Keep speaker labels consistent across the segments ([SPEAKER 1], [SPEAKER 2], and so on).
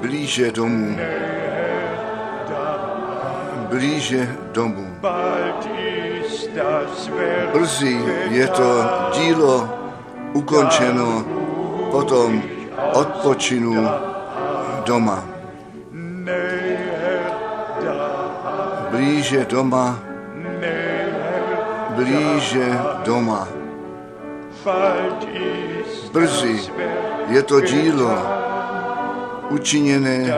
[SPEAKER 1] blíže domů, blíže domů. Brzy je to dílo ukončeno, potom odpočinu doma. Blíže doma, blíže doma. Brzy je to dílo učiněné,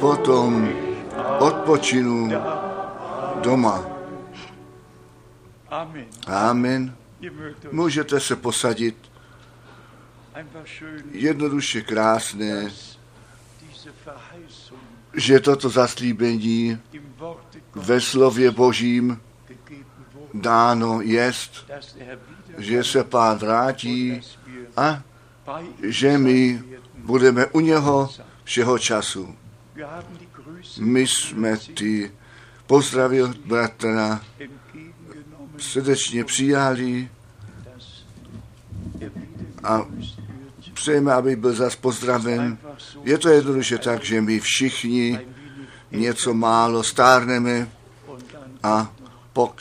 [SPEAKER 1] potom odpočinu doma. Amen. Můžete se posadit. Jednoduše krásné, že toto zaslíbení ve slově Božím dáno jest, že se pán vrátí a že my budeme u něho všeho času. My jsme ty pozdravil bratra srdečně přijali a přejeme, aby byl zas pozdraven. Je to jednoduše tak, že my všichni něco málo stárneme a pok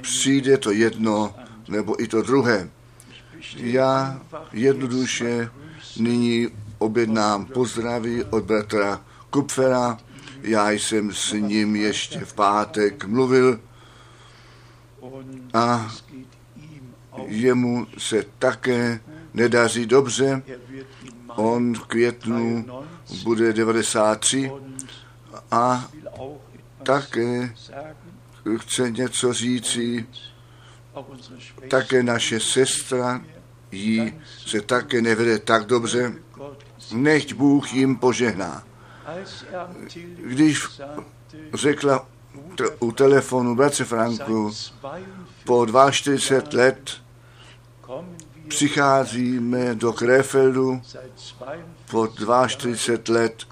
[SPEAKER 1] přijde to jedno nebo i to druhé. Já jednoduše nyní objednám pozdravy od bratra Kupfera. Já jsem s ním ještě v pátek mluvil a jemu se také nedaří dobře. On v květnu bude 93 a také chce něco říci. Také naše sestra jí se také nevede tak dobře. Nechť Bůh jim požehná. Když řekla u telefonu bratře Franku, po 42 let přicházíme do Krefeldu, po 42 let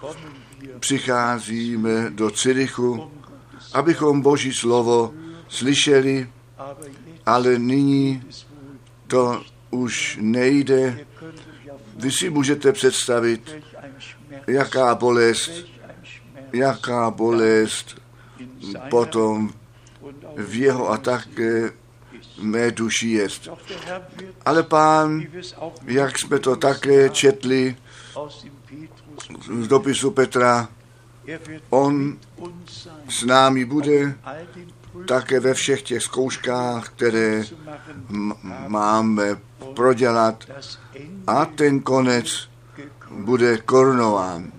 [SPEAKER 1] přicházíme do Cirichu, abychom Boží slovo slyšeli, ale nyní to už nejde. Vy si můžete představit, jaká bolest, jaká bolest potom v jeho a také mé duši jest. Ale pán, jak jsme to také četli z dopisu Petra, on s námi bude také ve všech těch zkouškách, které máme prodělat a ten konec bude korunován.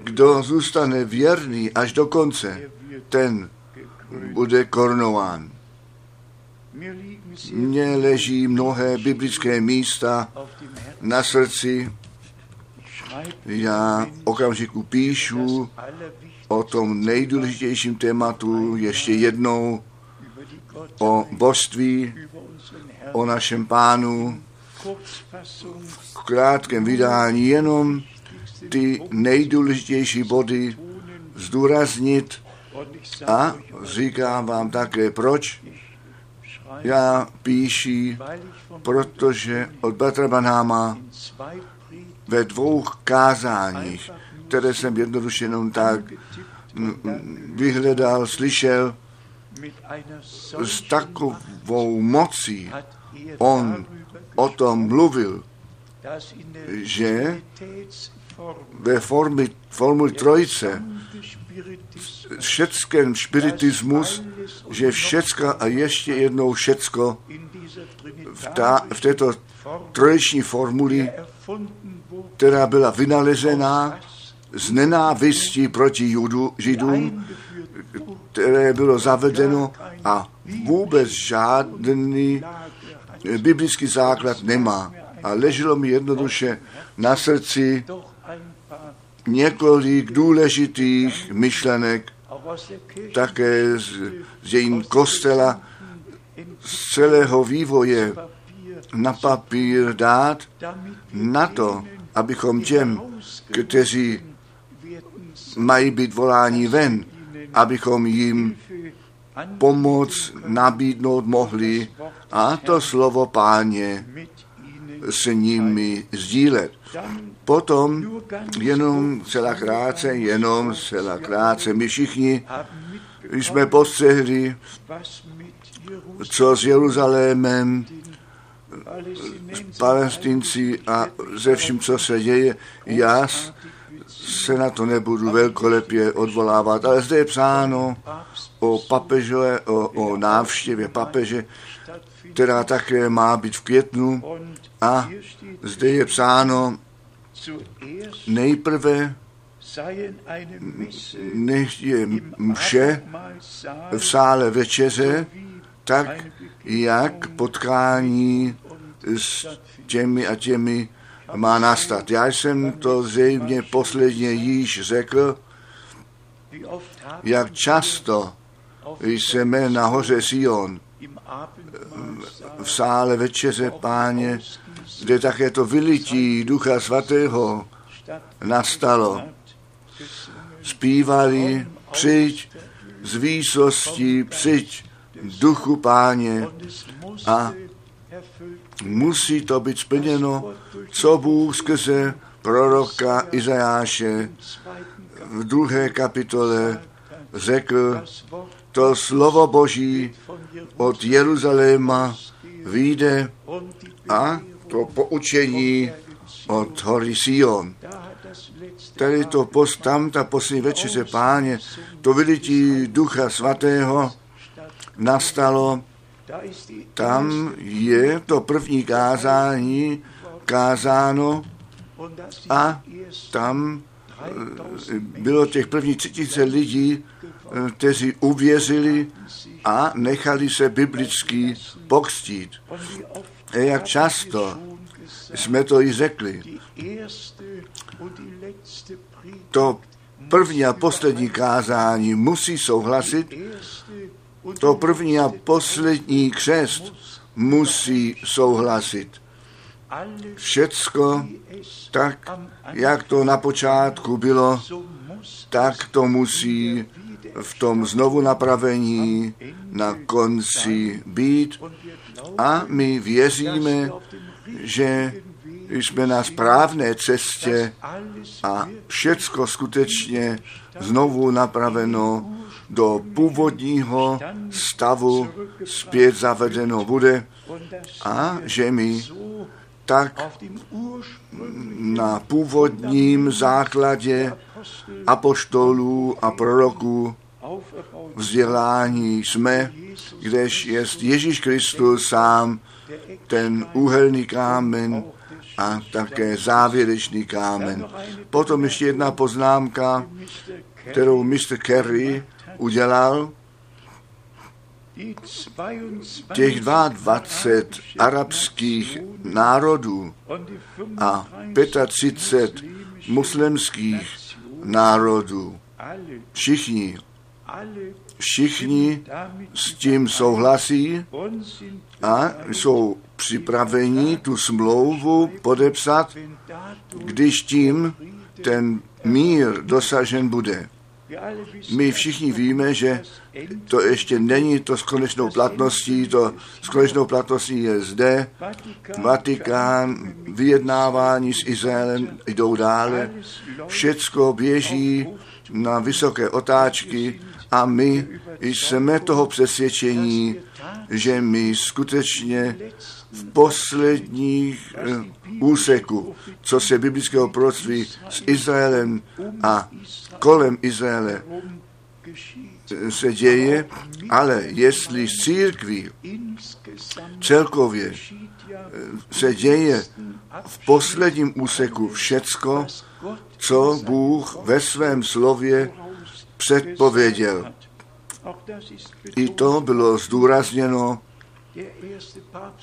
[SPEAKER 1] Kdo zůstane věrný až do konce, ten bude korunován. Mně leží mnohé biblické místa na srdci. Já okamžiku píšu o tom nejdůležitějším tématu ještě jednou, o božství, o našem pánu, v krátkém vydání jenom ty nejdůležitější body zdůraznit a říkám vám také proč. Já píši, protože od Petra Banháma ve dvou kázáních, které jsem jednoduše jenom tak vyhledal, slyšel, s takovou mocí. On o tom mluvil, že ve formy, formu trojce všecken spiritismus, že všecka a ještě jednou všecko v, ta, v této troječní formuli, která byla vynalezená z nenávistí proti judu, židům, které bylo zavedeno a vůbec žádný biblický základ nemá. A leželo mi jednoduše na srdci několik důležitých myšlenek, také z, z jejím kostela, z celého vývoje na papír dát, na to, abychom těm, kteří mají být volání ven, abychom jim pomoc nabídnout mohli a to slovo páně s nimi sdílet. Potom jenom celá krátce, jenom celá krátce, my všichni jsme postřehli, co s Jeruzalémem, s palestinci a ze vším, co se děje. Já se na to nebudu velkolepě odvolávat, ale zde je psáno o papeže, o, o návštěvě papeže, která také má být v květnu. A zde je psáno nejprve než je mše v sále večeře, tak jak potkání s těmi a těmi má nastat. Já jsem to zřejmě posledně již řekl, jak často jsme na hoře Sion v sále večeře páně, kde také to vylití Ducha Svatého nastalo. Zpívali, přijď z výsosti, přijď duchu páně a musí to být splněno, co Bůh skrze proroka Izajáše v druhé kapitole řekl, to slovo Boží od Jeruzaléma vyjde a to poučení od hory Sion. Tady to post, tam ta poslední večeře páně, to vylití ducha svatého nastalo, tam je to první kázání kázáno a tam eh, bylo těch prvních třetice lidí, eh, kteří uvěřili a nechali se biblicky pokstít. A jak často jsme to i řekli. To první a poslední kázání musí souhlasit, to první a poslední křest musí souhlasit. Všecko tak, jak to na počátku bylo, tak to musí v tom znovu napravení na konci být. A my věříme, že jsme na správné cestě a všecko skutečně znovu napraveno do původního stavu zpět zavedeno bude a že my tak na původním základě apoštolů a proroků vzdělání jsme, kdež je Ježíš Kristus sám ten úhelný kámen a také závěrečný kámen. Potom ještě jedna poznámka, kterou Mr. Kerry udělal. Těch 22 arabských národů a 35 muslimských národů, všichni, všichni s tím souhlasí a jsou připraveni tu smlouvu podepsat, když tím ten mír dosažen bude. My všichni víme, že to ještě není to s konečnou platností, to s konečnou platností je zde. Vatikán, vyjednávání s Izraelem jdou dále. Všecko běží na vysoké otáčky a my jsme toho přesvědčení, že my skutečně v posledních eh, úseku, co se biblického proroctví s Izraelem a kolem Izraele se děje, ale jestli z církví celkově eh, se děje v posledním úseku všecko, co Bůh ve svém slově předpověděl. I to bylo zdůrazněno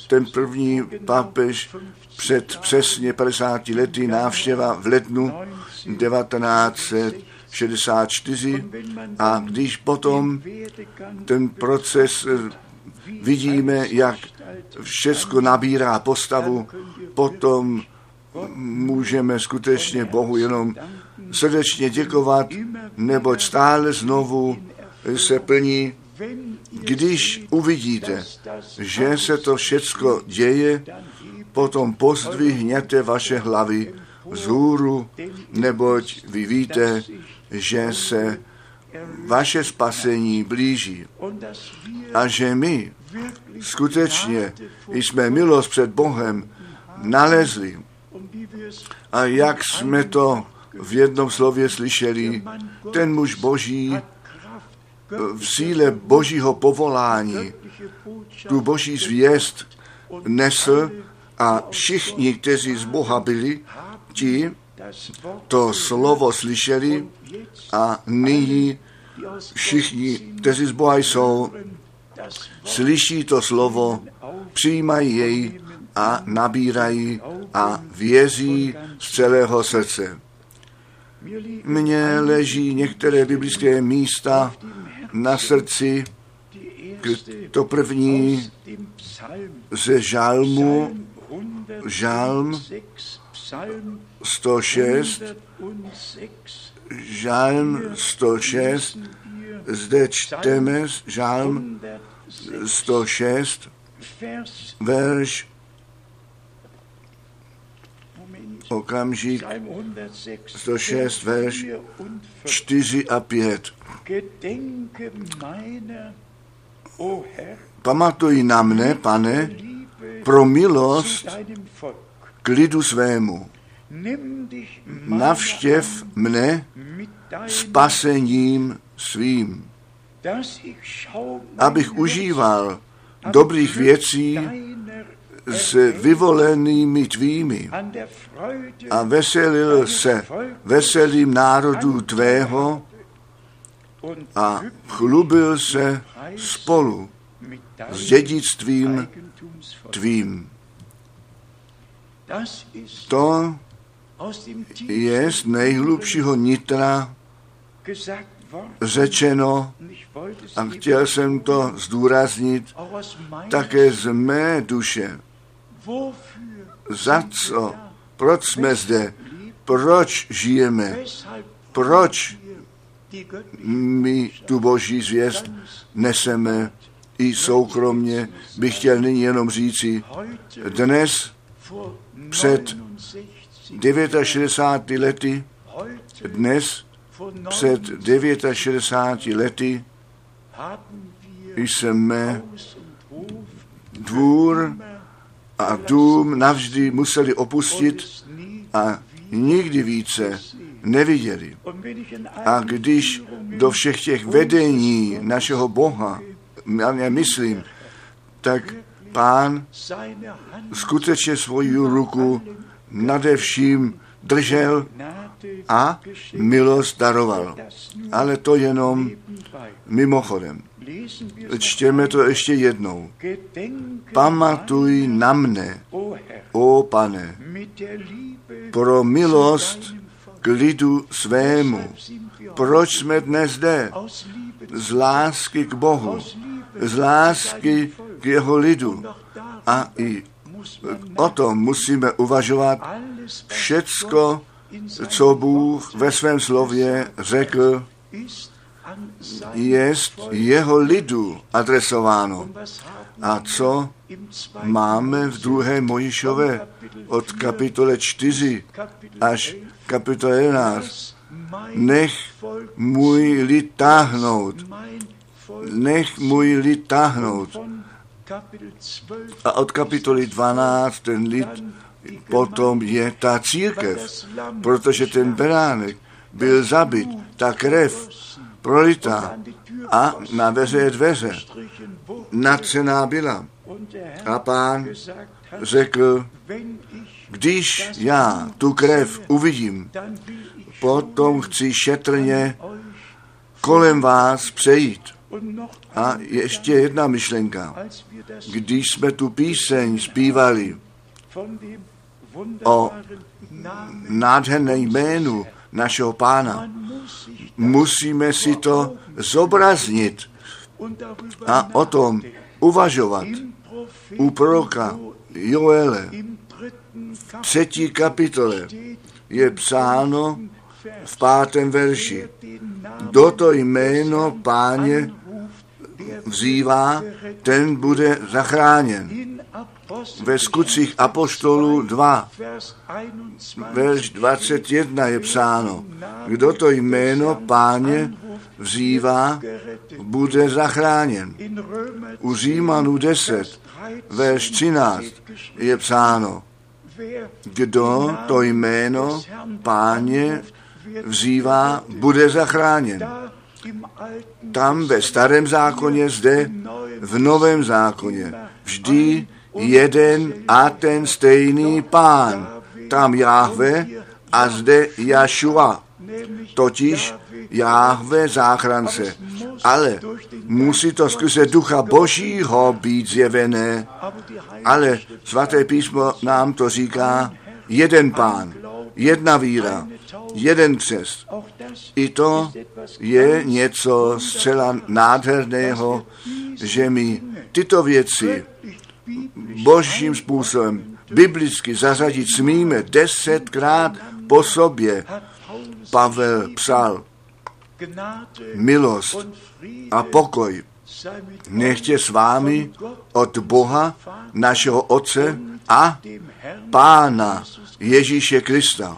[SPEAKER 1] ten první papež před přesně 50 lety návštěva v lednu 1964 a když potom ten proces eh, vidíme, jak všechno nabírá postavu, potom můžeme skutečně Bohu jenom srdečně děkovat, neboť stále znovu se plní když uvidíte, že se to všecko děje, potom pozdvihněte vaše hlavy vzhůru, neboť vy víte, že se vaše spasení blíží a že my skutečně jsme milost před Bohem nalezli. A jak jsme to v jednom slově slyšeli, ten muž boží v síle božího povolání tu boží zvěst nesl a všichni, kteří z Boha byli, ti to slovo slyšeli a nyní všichni, kteří z Boha jsou, slyší to slovo, přijímají jej a nabírají a věří z celého srdce. Mně leží některé biblické místa na srdci, to první ze žalmu, žalm 106, žalm 106, zde čteme žalm 106, verš okamžik 106, verš 4 a 5. Pamatuj na mne, pane, pro milost k lidu svému. Navštěv mne spasením svým, abych užíval dobrých věcí s vyvolenými tvými a veselil se veselým národů tvého a chlubil se spolu s dědictvím tvým. To je z nejhlubšího nitra řečeno, a chtěl jsem to zdůraznit, také z mé duše. Za co? Proč jsme zde? Proč žijeme? Proč my tu boží zvěst neseme i soukromně, bych chtěl nyní jenom říci, dnes před 69 lety, dnes před 69 lety jsme dvůr a dům navždy museli opustit a nikdy více neviděli. A když do všech těch vedení našeho Boha, já myslím, tak pán skutečně svoji ruku nade vším držel a milost daroval. Ale to jenom mimochodem. Čtěme to ještě jednou. Pamatuj na mne, o pane, pro milost k lidu svému. Proč jsme dnes zde? Z lásky k Bohu, z lásky k jeho lidu. A i o tom musíme uvažovat. Všecko, co Bůh ve svém slově řekl, je jeho lidu adresováno. A co máme v druhé Mojišové od kapitole 4 až kapitole 11? Nech můj lid táhnout, nech můj lid táhnout. A od kapitoly 12 ten lid potom je ta církev, protože ten beránek byl zabit, ta krev prolitá a na veře dveře nadcená byla. A pán řekl, když já tu krev uvidím, potom chci šetrně kolem vás přejít. A ještě jedna myšlenka. Když jsme tu píseň zpívali o nádherné jménu našeho pána, musíme si to zobraznit a o tom uvažovat. U proroka Joele v třetí kapitole je psáno v pátém verši. Kdo to jméno páně vzývá, ten bude zachráněn. Ve skutcích Apoštolů 2, verš 21 je psáno, kdo to jméno páně vzývá, bude zachráněn. U Římanů 10, verš 13 je psáno, kdo to jméno páně vzývá, bude zachráněn. Tam ve starém zákoně, zde v novém zákoně. Vždy jeden a ten stejný pán. Tam Jahve a zde Jašua. Totiž Jahve záchrance. Ale musí to skrze ducha božího být zjevené. Ale svaté písmo nám to říká jeden pán, jedna víra, jeden křest. I to je něco zcela nádherného, že my tyto věci božím způsobem biblicky zařadit smíme desetkrát po sobě. Pavel psal, milost a pokoj nechtě s vámi od Boha, našeho Otce a Pána Ježíše Krista.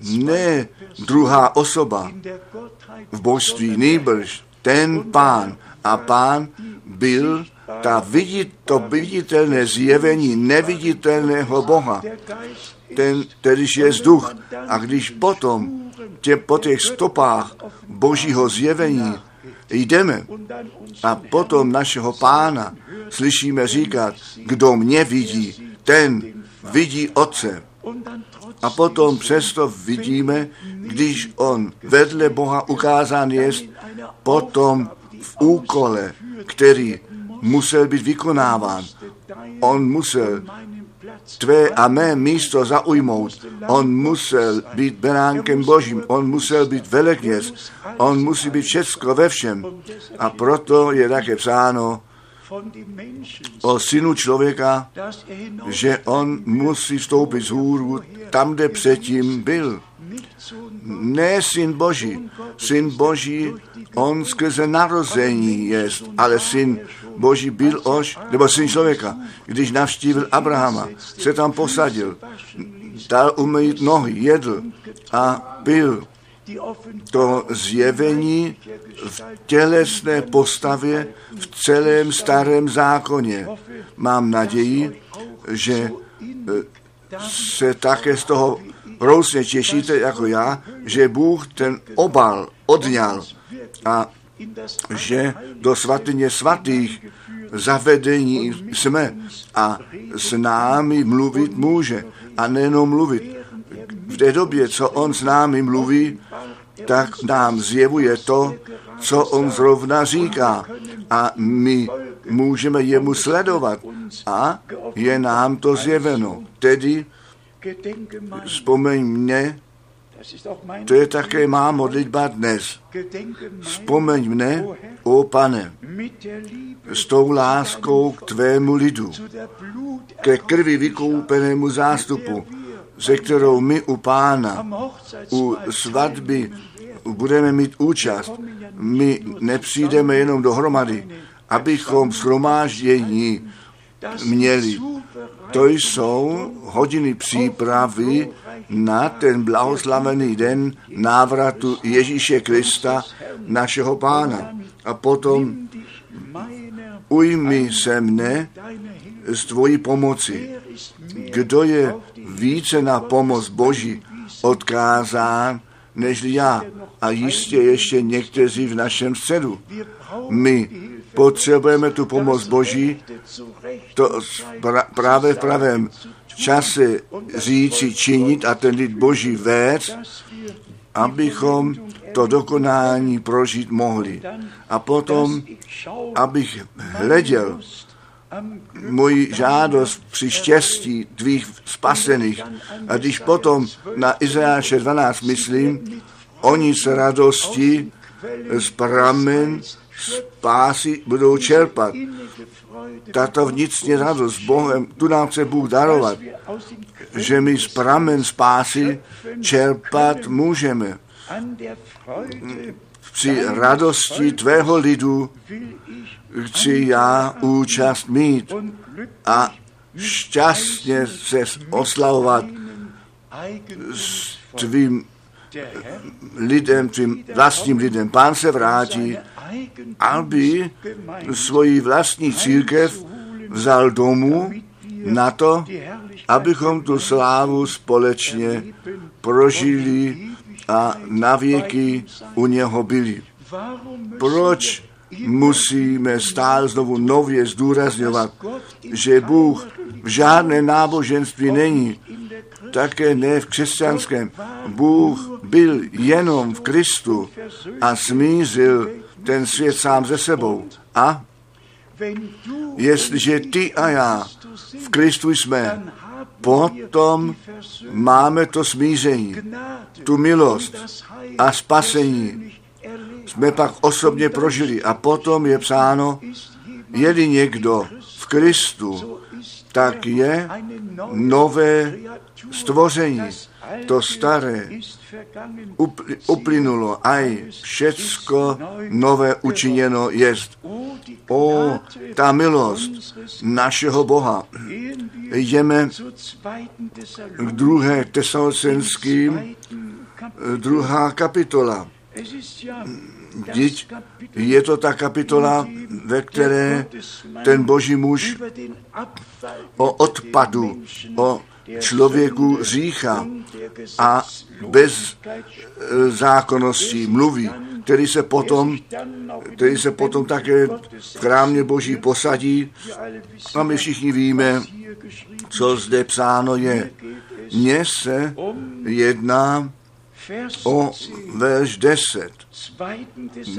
[SPEAKER 1] Ne druhá osoba v božství, nýbrž ten Pán. A Pán byl ta vidit, to viditelné zjevení neviditelného Boha. Ten, kterýž je vzduch. A když potom tě, po těch stopách božího zjevení jdeme a potom našeho pána slyšíme říkat, kdo mě vidí, ten vidí Otce. A potom přesto vidíme, když on vedle Boha ukázán je, potom v úkole, který musel být vykonáván. On musel tvé a mé místo zaujmout. On musel být beránkem božím, on musel být velekněz, on musí být všecko ve všem. A proto je také psáno o synu člověka, že on musí vstoupit z hůru tam, kde předtím byl. Ne syn Boží. Syn Boží, on skrze narození je, ale syn Boží byl ož, nebo syn člověka, když navštívil Abrahama, se tam posadil, dal umýt nohy, jedl a pil to zjevení v tělesné postavě v celém starém zákoně. Mám naději, že eh, se také z toho rousně těšíte jako já, že Bůh ten obal odňal a že do svatyně svatých zavedení jsme a s námi mluvit může a nejenom mluvit. V té době, co on s námi mluví, tak nám zjevuje to, co on zrovna říká. A my můžeme jemu sledovat. A je nám to zjeveno. Tedy vzpomeň mne, to je také má modlitba dnes. Vzpomeň mne, o pane, s tou láskou k tvému lidu, ke krvi vykoupenému zástupu, se kterou my u pána, u svatby budeme mít účast. My nepřijdeme jenom dohromady, abychom shromáždění měli. To jsou hodiny přípravy na ten blahoslavený den návratu Ježíše Krista, našeho pána. A potom ujmi se mne z tvojí pomoci. Kdo je více na pomoc Boží odkázán, než já a jistě ještě někteří v našem středu. My potřebujeme tu pomoc Boží, to právě v pravém čase říci, činit a ten lid Boží vést, abychom to dokonání prožít mohli. A potom, abych hleděl moji žádost při štěstí tvých spasených. A když potom na Izajáše 12 myslím, oni s radostí z pramen spásy budou čerpat. Tato vnitřní radost s Bohem, tu nám chce Bůh darovat, že my z pramen spásy čerpat můžeme. Při radosti tvého lidu chci já účast mít a šťastně se oslavovat s tvým lidem, tvým vlastním lidem. Pán se vrátí, aby svoji vlastní církev vzal domů na to, abychom tu slávu společně prožili a navěky u něho byli. Proč musíme stále znovu nově zdůrazňovat, že Bůh v žádné náboženství není, také ne v křesťanském. Bůh byl jenom v Kristu a smířil ten svět sám ze sebou. A jestliže ty a já v Kristu jsme, potom máme to smíření, tu milost a spasení. Jsme pak osobně prožili a potom je psáno, je někdo v Kristu, tak je nové stvoření. To staré uplynulo, aj všecko nové učiněno jest. O, ta milost našeho Boha. Jdeme k druhé tesalocenským, druhá kapitola. Vždyť je to ta kapitola, ve které ten boží muž o odpadu, o člověku řícha a bez e, zákonnosti mluví, který se potom, který se potom také v krámě boží posadí a my všichni víme, co zde psáno je. Mně se jedná o verš 10.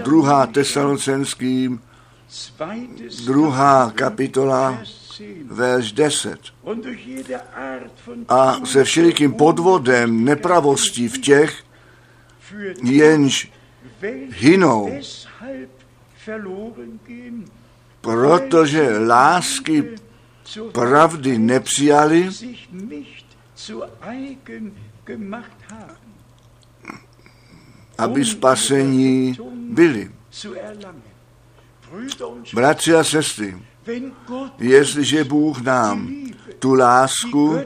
[SPEAKER 1] Druhá tesalocenským, druhá kapitola, verš 10. A se všelikým podvodem nepravostí v těch, jenž hynou, protože lásky pravdy nepřijali, aby spasení byli. Bratři a sestry, jestliže Bůh nám tu lásku,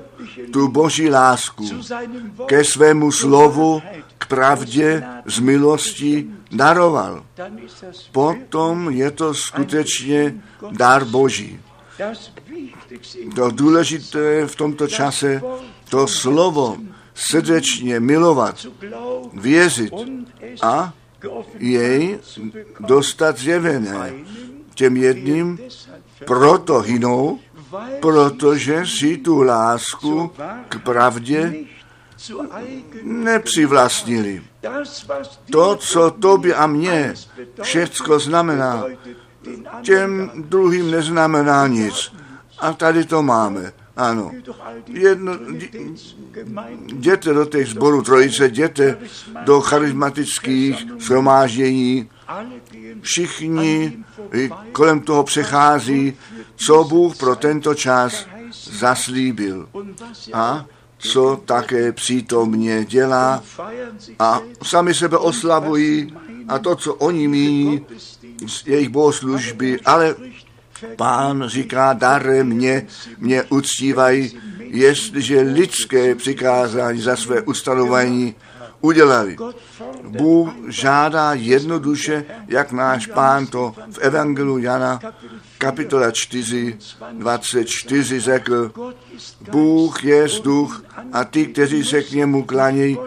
[SPEAKER 1] tu boží lásku ke svému slovu, k pravdě z milosti daroval, potom je to skutečně dar boží. To důležité v tomto čase, to slovo srdečně milovat, věřit a jej dostat zjevené. Těm jedním proto hynou, protože si tu lásku k pravdě nepřivlastnili. To, co tobě a mně všecko znamená, těm druhým neznamená nic. A tady to máme. Ano. Jedno, jděte do těch zborů trojice, jděte do charismatických shromáždění. Všichni kolem toho přechází, co Bůh pro tento čas zaslíbil. A co také přítomně dělá a sami sebe oslavují a to, co oni míní, jejich bohoslužby, ale Pán říká, dare mě, mě uctívají, jestliže lidské přikázání za své ustanovení udělali. Bůh žádá jednoduše, jak náš pán to v Evangelu Jana kapitola 4, 24 řekl, Bůh je duch a ty, kteří se k němu klanějí,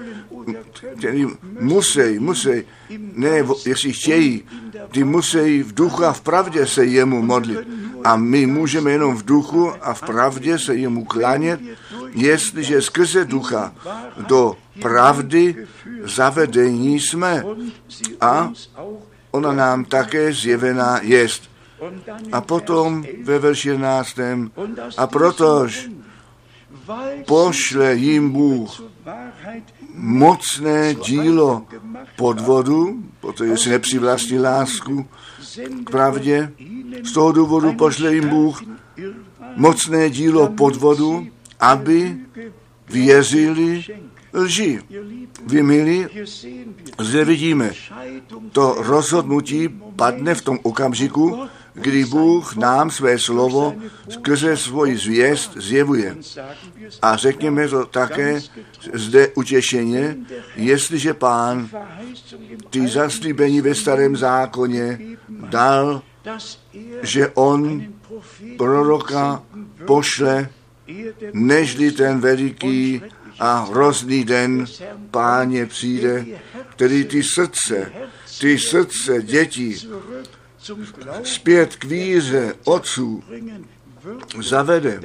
[SPEAKER 1] kteří musí, musí, ne, jestli chtějí, ty musí v duchu a v pravdě se jemu modlit. A my můžeme jenom v duchu a v pravdě se jemu klanět, jestliže skrze ducha do pravdy zavedení jsme. A ona nám také zjevená jest. A potom ve verši 11. A protož pošle jim Bůh mocné dílo podvodu, protože si nepřivlastní lásku k pravdě. Z toho důvodu pošle jim Bůh mocné dílo podvodu, aby věřili lži. Vy, milí, zde vidíme, to rozhodnutí padne v tom okamžiku, kdy Bůh nám své slovo skrze svoji zvěst zjevuje. A řekněme to také zde utěšeně, jestliže pán ty zaslíbení ve starém zákoně dal, že on proroka pošle, nežli ten veliký a hrozný den páně přijde, který ty srdce, ty srdce dětí zpět k víře otců zavede.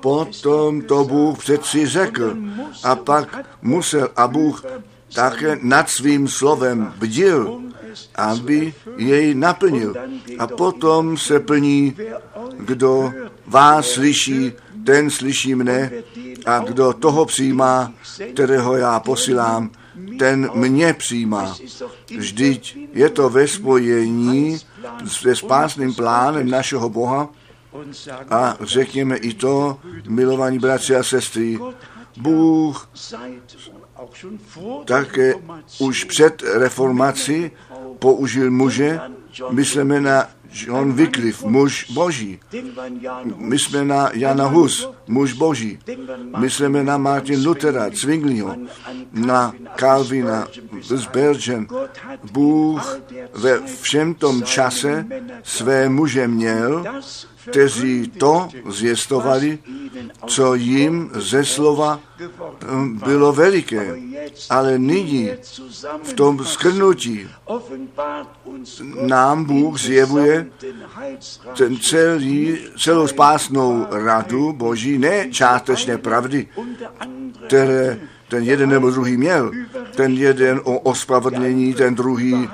[SPEAKER 1] Potom to Bůh přeci řekl a pak musel a Bůh také nad svým slovem bdil, aby jej naplnil. A potom se plní, kdo vás slyší, ten slyší mne a kdo toho přijímá, kterého já posílám, ten mě přijímá. Vždyť je to ve spojení se spásným plánem našeho Boha a řekněme i to, milovaní bratři a sestry, Bůh také už před reformací použil muže, myslíme na John Wycliffe, muž boží. My jsme na Jana Hus, muž boží. Myslíme na Martin Luthera, Zwingliho, na Calvina, Spurgeon. Bůh ve všem tom čase své muže měl, kteří to zjistovali, co jim ze slova hm, bylo veliké. Ale nyní v tom skrnutí nám Bůh zjevuje ten celý, celou spásnou radu Boží, ne částečné pravdy, které ten jeden nebo druhý měl. Ten jeden o ospravedlnění, ten druhý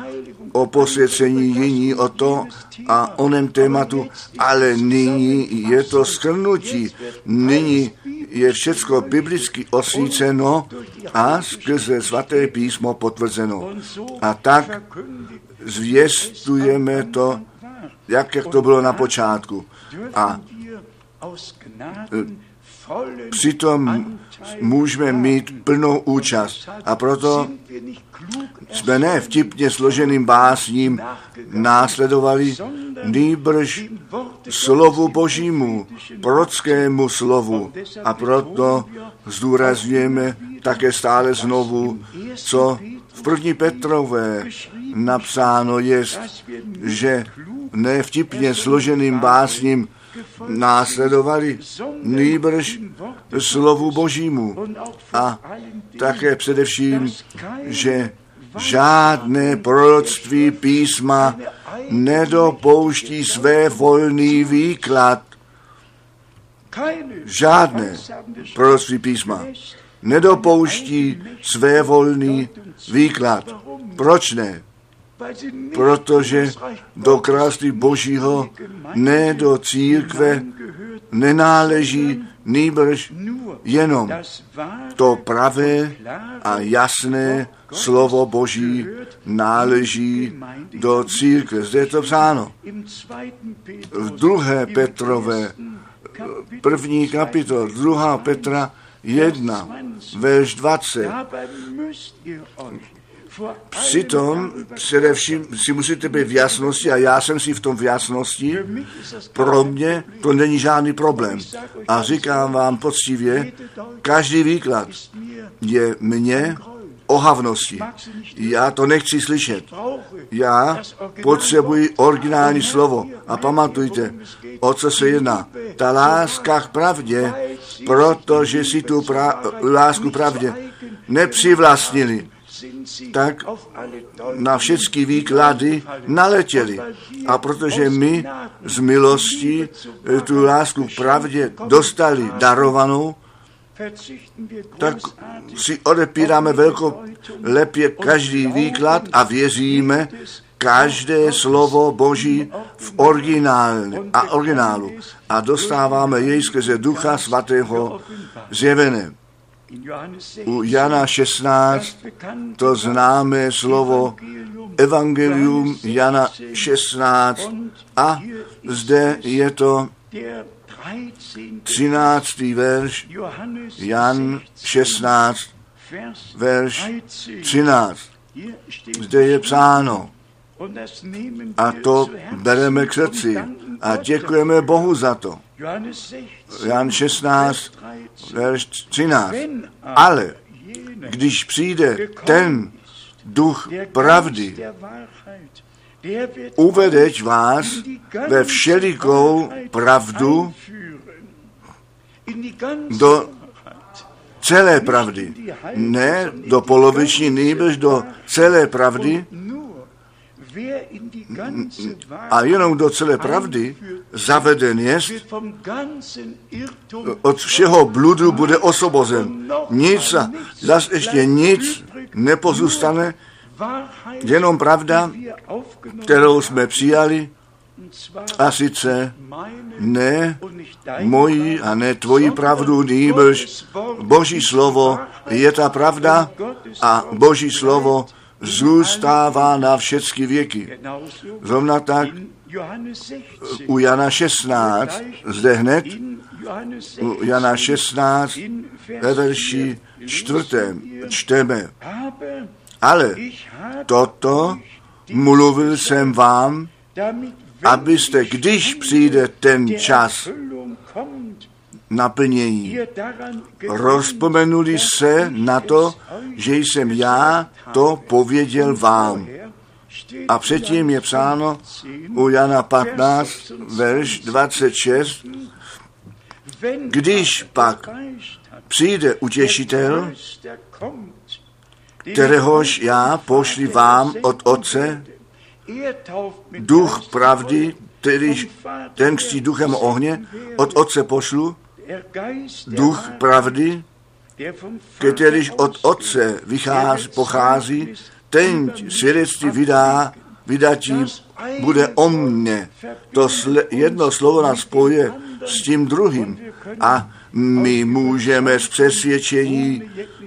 [SPEAKER 1] o posvěcení, jiní o to a onem tématu, ale nyní je to schrnutí. Nyní je všecko biblicky osvíceno a skrze svaté písmo potvrzeno. A tak zvěstujeme to, jak, jak to bylo na počátku. A přitom můžeme mít plnou účast. A proto jsme ne vtipně složeným básním následovali, nýbrž slovu božímu, prorockému slovu. A proto zdůrazňujeme také stále znovu, co v první Petrové napsáno je, že ne vtipně složeným básním následovali nýbrž slovu božímu a také především, že žádné proroctví písma nedopouští své volný výklad. Žádné proroctví písma nedopouští své volný výklad. Proč ne? Protože do království božího ne do církve nenáleží nýbrž jenom to pravé a jasné slovo Boží náleží do církve. Zde je to psáno. V druhé Petrové, první kapitol, druhá Petra 1, verš 20. Přitom především si musíte být v jasnosti a já jsem si v tom v jasnosti. Pro mě to není žádný problém. A říkám vám poctivě, každý výklad je mně ohavnosti. Já to nechci slyšet. Já potřebuji originální slovo. A pamatujte, o co se jedná. Ta láska k pravdě, protože si tu pra- lásku pravdě nepřivlastnili tak na všechny výklady naletěli. A protože my z milosti tu lásku k pravdě dostali darovanou, tak si odepíráme velko lepě každý výklad a věříme každé slovo Boží v originálu a, originálu a dostáváme jej skrze Ducha Svatého zjevené u Jana 16 to známé slovo Evangelium Jana 16 a zde je to 13. verš Jan 16 verš 13. Zde je psáno A to bereme k srdci a děkujeme Bohu za to. Jan 16, verš 13. Ale když přijde ten duch pravdy, uvedeť vás ve všelikou pravdu do celé pravdy. Ne do poloviční, nejbrž do celé pravdy, a jenom do celé pravdy zaveden jest, od všeho bludu bude osobozen. Nic a zase ještě nic nepozůstane, jenom pravda, kterou jsme přijali, a sice ne moji a ne tvoji pravdu, nýbrž Boží slovo je ta pravda a Boží slovo zůstává na všechny věky. Zrovna tak u Jana 16, zde hned, u Jana 16, ve verši čtvrtém čteme, ale toto mluvil jsem vám, abyste, když přijde ten čas naplnění, rozpomenuli se na to, že jsem já to pověděl vám. A předtím je psáno u Jana 15, verš 26, když pak přijde utěšitel, kteréhož já pošli vám od Otce, duch pravdy, který ten křtí duchem ohně, od Otce pošlu, duch pravdy, kterýž od Otce vychází, pochází, ten svědectví vydá, vydatí bude o mně. To sle, jedno slovo nás spoje s tím druhým. a my můžeme z přesvědčení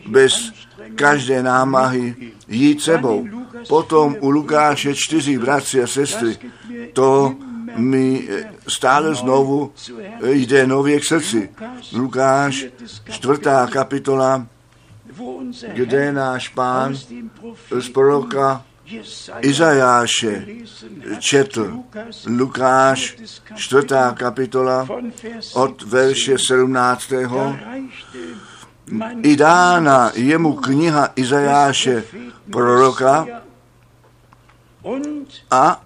[SPEAKER 1] bez každé námahy jít sebou. Potom u Lukáše čtyři bratři a sestry, to mi stále znovu jde nově k srdci. Lukáš, čtvrtá kapitola, kde náš pán z proroka Izajáše četl Lukáš, čtvrtá kapitola, od verše 17. I dána jemu kniha Izajáše proroka a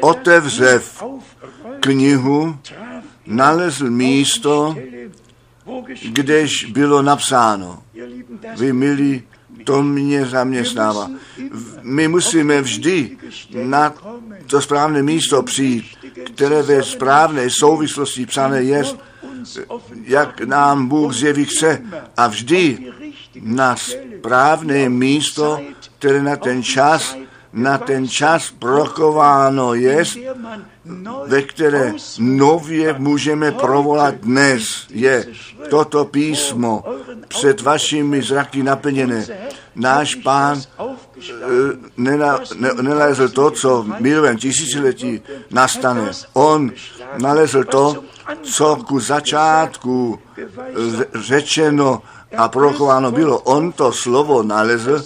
[SPEAKER 1] otevřev knihu, nalezl místo, kdež bylo napsáno. Vy, milí, to mě zaměstnává. My musíme vždy na to správné místo přijít, které ve správné souvislosti psané je, jak nám Bůh zjeví chce. A vždy na správné místo, které na ten čas na ten čas prokováno je, ve které nově můžeme provolat dnes, je toto písmo před vašimi zraky naplněné. Náš pán eh, nenalezl to, co v milovém tisíciletí nastane. On nalezl to, co ku začátku řečeno a prochováno bylo. On to slovo nalezl,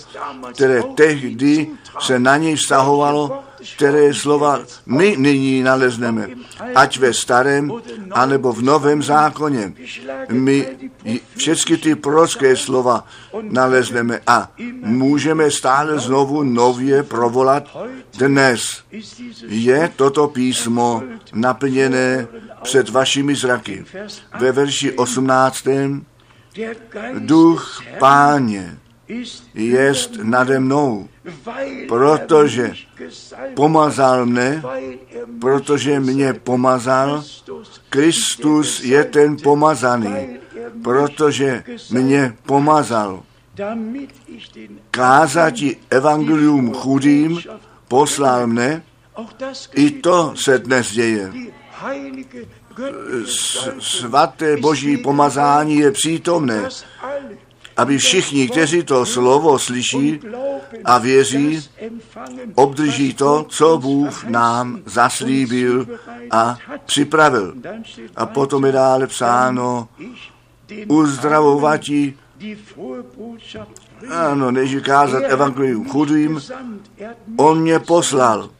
[SPEAKER 1] které tehdy se na něj vztahovalo, které slova my nyní nalezneme, ať ve starém, anebo v novém zákoně. My všechny ty prorocké slova nalezneme a můžeme stále znovu nově provolat dnes. Je toto písmo naplněné před vašimi zraky. Ve verši 18. Duch páně jest nade mnou, protože pomazal mne, protože mě pomazal. Kristus je ten pomazaný, protože mě pomazal. Kázati evangelium chudým poslal mne, i to se dnes děje. Svaté boží pomazání je přítomné aby všichni, kteří to slovo slyší a věří, obdrží to, co Bůh nám zaslíbil a připravil. A potom je dále psáno, uzdravovatí Ano, než kázat evangelium chudým, on mě poslal,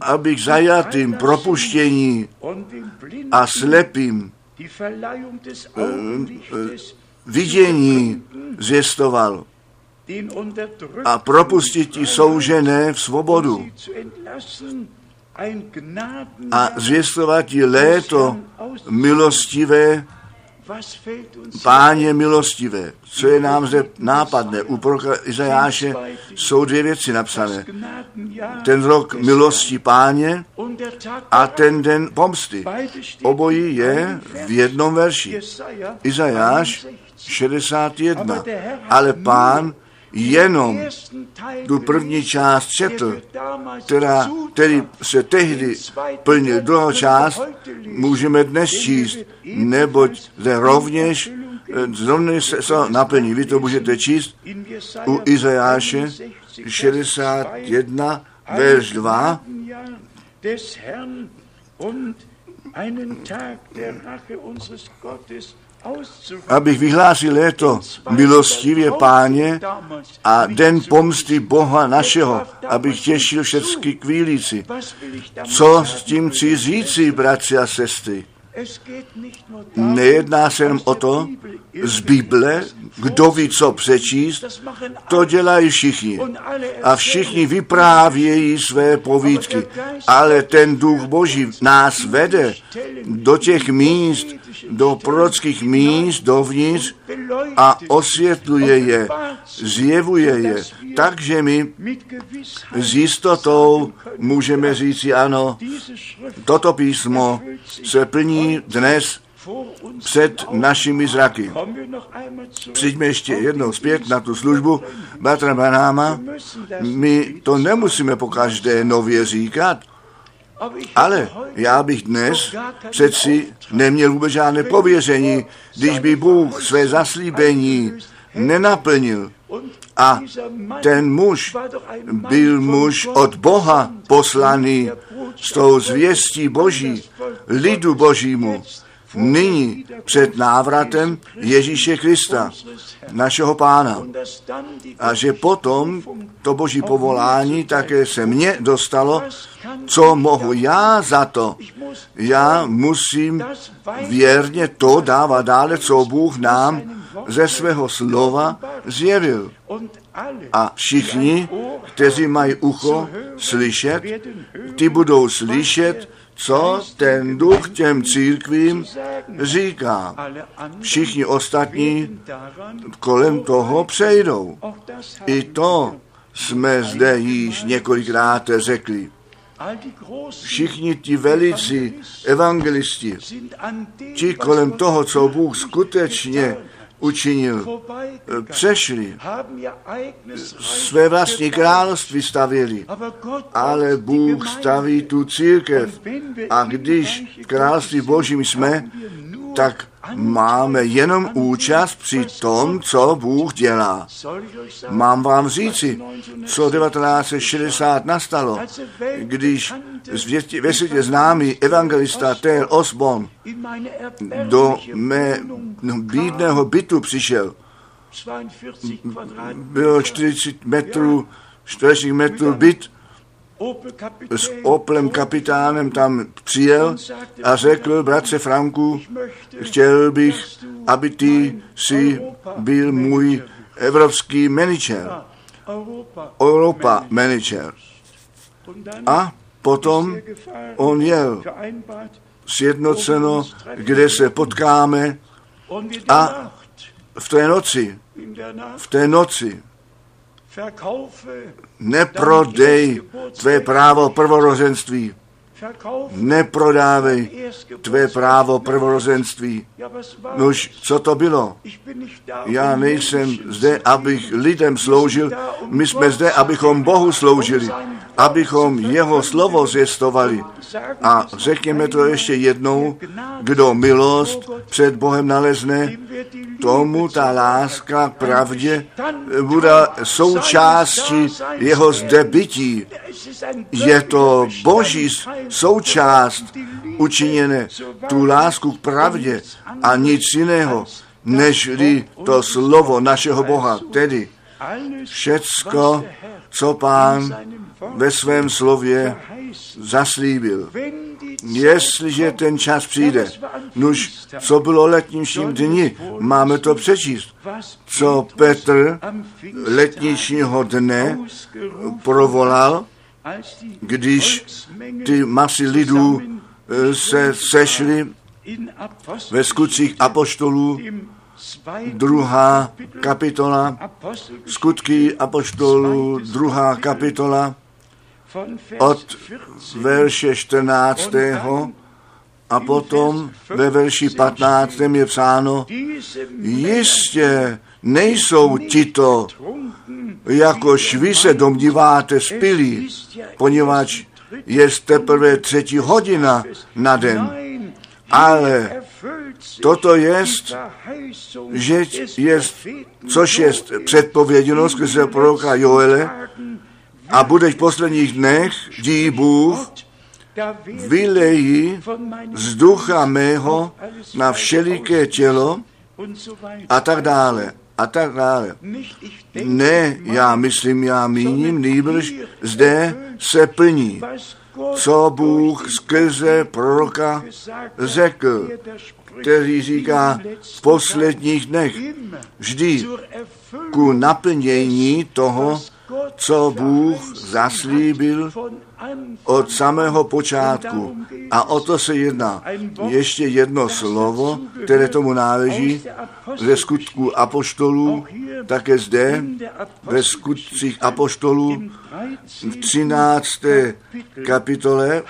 [SPEAKER 1] abych zajatým propuštění a slepým vidění zvěstoval a propustit ti soužené v svobodu a zvěstovat ti léto milostivé, páně milostivé. Co je nám zde nápadné? U proroka Izajáše jsou dvě věci napsané. Ten rok milosti páně a ten den pomsty. Obojí je v jednom verši. Izajáš 61. Ale pán jenom tu první část četl, která, který se tehdy plnil druhou část, můžeme dnes číst, neboť zde rovněž zrovna se to naplní. Vy to můžete číst u Izajáše 61, verš 2. abych vyhlásil léto milostivě páně a den pomsty Boha našeho, abych těšil všechny kvílíci. Co s tím chci říci, bratři a sestry? Nejedná se jen o to, z Bible, kdo ví, co přečíst, to dělají všichni. A všichni vyprávějí své povídky. Ale ten duch Boží nás vede do těch míst, do prorockých míst, dovnitř a osvětluje je, zjevuje je. Takže my s jistotou můžeme říci, ano, toto písmo se plní dnes před našimi zraky. Přijďme ještě jednou zpět na tu službu Batra Banáma. My to nemusíme po každé nově říkat, ale já bych dnes přeci neměl vůbec žádné pověření, když by Bůh své zaslíbení nenaplnil. A ten muž byl muž od Boha poslaný s tou zvěstí Boží, lidu Božímu nyní před návratem Ježíše Krista, našeho pána. A že potom to boží povolání také se mně dostalo, co mohu já za to. Já musím věrně to dávat dále, co Bůh nám ze svého slova zjevil. A všichni, kteří mají ucho slyšet, ty budou slyšet, co ten duch těm církvím říká. Všichni ostatní kolem toho přejdou. I to jsme zde již několikrát řekli. Všichni ti velici evangelisti, ti kolem toho, co Bůh skutečně učinil, přešli, své vlastní království stavěli, ale Bůh staví tu církev. A když v království Božím jsme, tak máme jenom účast při tom, co Bůh dělá. Mám vám říci, co 1960 nastalo, když ve světě známý evangelista Tel Osborn do mé bídného bytu přišel. Bylo 40 metrů, 40 metrů byt, s Oplem kapitánem tam přijel a řekl, bratře Franku, chtěl bych, aby ty si byl můj evropský manager, Europa manager. A potom on jel sjednoceno, kde se potkáme a v té noci, v té noci neprodej tvé právo prvorozenství. Neprodávej tvé právo prvorozenství. Nož, co to bylo? Já nejsem zde, abych lidem sloužil, my jsme zde, abychom Bohu sloužili, abychom jeho slovo zjistovali. A řekněme to ještě jednou, kdo milost před Bohem nalezne, tomu ta láska k pravdě bude součástí jeho zde bytí. Je to boží součást učiněné tu lásku k pravdě a nic jiného nežli to slovo našeho Boha, tedy všecko, co pán ve svém slově zaslíbil. Jestliže ten čas přijde, nuž, co bylo letničním dni, máme to přečíst, co Petr letničního dne provolal, když ty masy lidů eh, se sešly ve skutcích apoštolů, druhá kapitola, skutky apoštolů, druhá kapitola, od verše 14. a potom ve verši 15. je psáno, jistě nejsou tito, jakož vy se domníváte, spilí, poněvadž je teprve třetí hodina na den. Ale toto jest, že jest, což je předpověděno skrze proroka Joele, a bude v posledních dnech, dí Bůh, vylejí z ducha mého na všeliké tělo a tak dále a tak dále. Ne, já myslím, já míním, nýbrž zde se plní, co Bůh skrze proroka řekl, který říká v posledních dnech vždy ku naplnění toho, co Bůh zaslíbil od samého počátku. A o to se jedná. Ještě jedno slovo, které tomu náleží ze skutku apoštolů, také zde ve skutcích apoštolů v 13. kapitole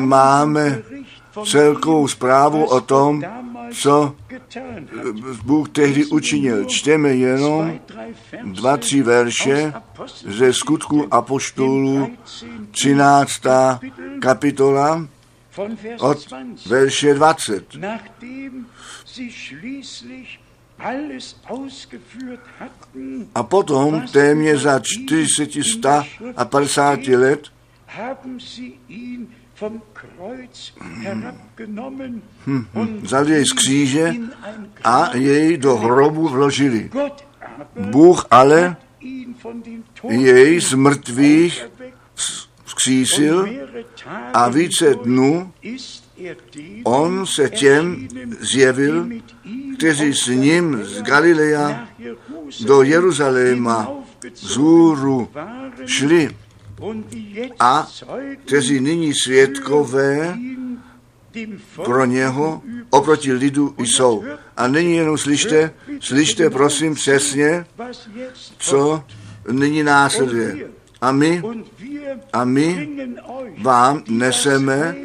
[SPEAKER 1] máme celkovou zprávu o tom, co Bůh tehdy učinil. Čteme jenom dva, tři verše ze skutku apoštolů 13. kapitola od verše 20. A potom téměř za 400 a 50 let hm, vzali jej z kříže a jej do hrobu vložili. Bůh ale jej z mrtvých vzkřísil a více dnů on se těm zjevil, kteří s ním z Galileja do Jeruzaléma z šli a kteří nyní svědkové pro něho oproti lidu jsou. A nyní jenom slyšte, slyšte prosím přesně, co nyní následuje. A my, a my vám neseme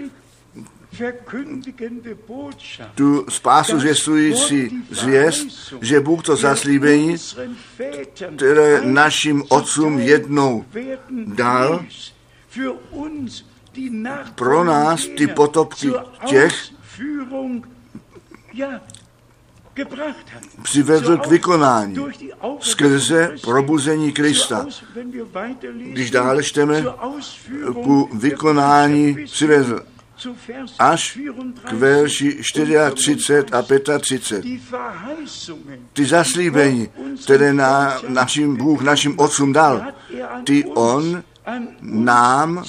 [SPEAKER 1] tu spásu zvěstující zvěst, že Bůh to zaslíbení, které našim otcům jednou dal, pro nás ty potopky těch přivedl k vykonání skrze probuzení Krista. Když dále čteme, ku vykonání přivedl až k verši 34 a 35. Ty zaslíbení, které na, našim Bůh našim otcům dal, ty on nám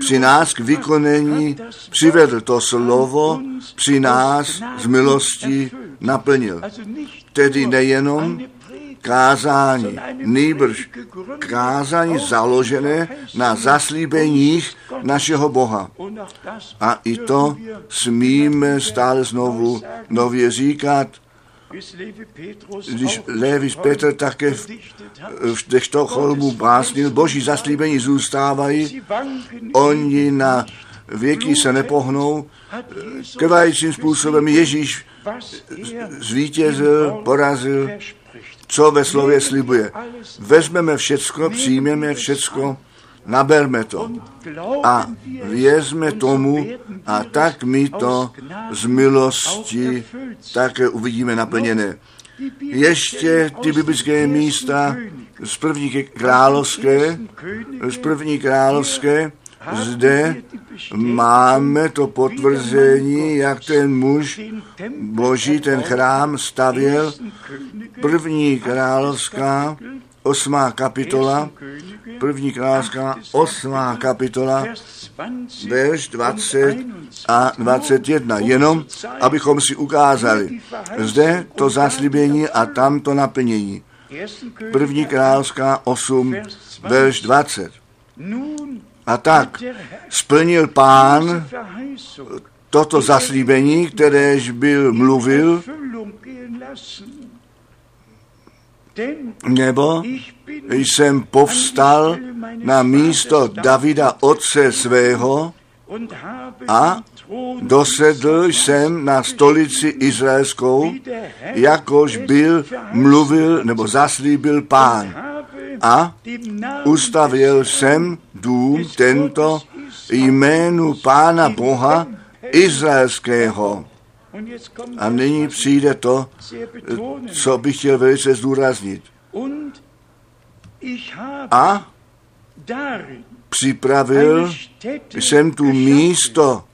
[SPEAKER 1] při nás k vykonení přivedl to slovo, při nás z milosti naplnil. Tedy nejenom kázání, nýbrž kázání založené na zaslíbeních našeho Boha. A i to smíme stále znovu nově říkat, když Levis Petr také v, v Štokholmu básnil, boží zaslíbení zůstávají, oni na věky se nepohnou, trvajícím způsobem Ježíš zvítězil, porazil, co ve slově slibuje. Vezmeme všecko, přijmeme všecko, naberme to a vězme tomu a tak my to z milosti také uvidíme naplněné. Ještě ty biblické místa z první královské, z první královské, Zde máme to potvrzení, jak ten muž boží ten chrám stavěl. První královská osmá kapitola, první královská osmá kapitola, verš 20 a 21. Jenom, abychom si ukázali, zde to zaslíbení a tam to naplnění. První královská 8, verš 20. A tak splnil pán toto zaslíbení, kteréž byl mluvil, nebo jsem povstal na místo Davida otce svého a dosedl jsem na stolici izraelskou, jakož byl, mluvil nebo zaslíbil pán. A ustavil jsem dům tento jménu Pána Boha Izraelského. A nyní přijde to, co bych chtěl velice zdůraznit. A připravil jsem tu místo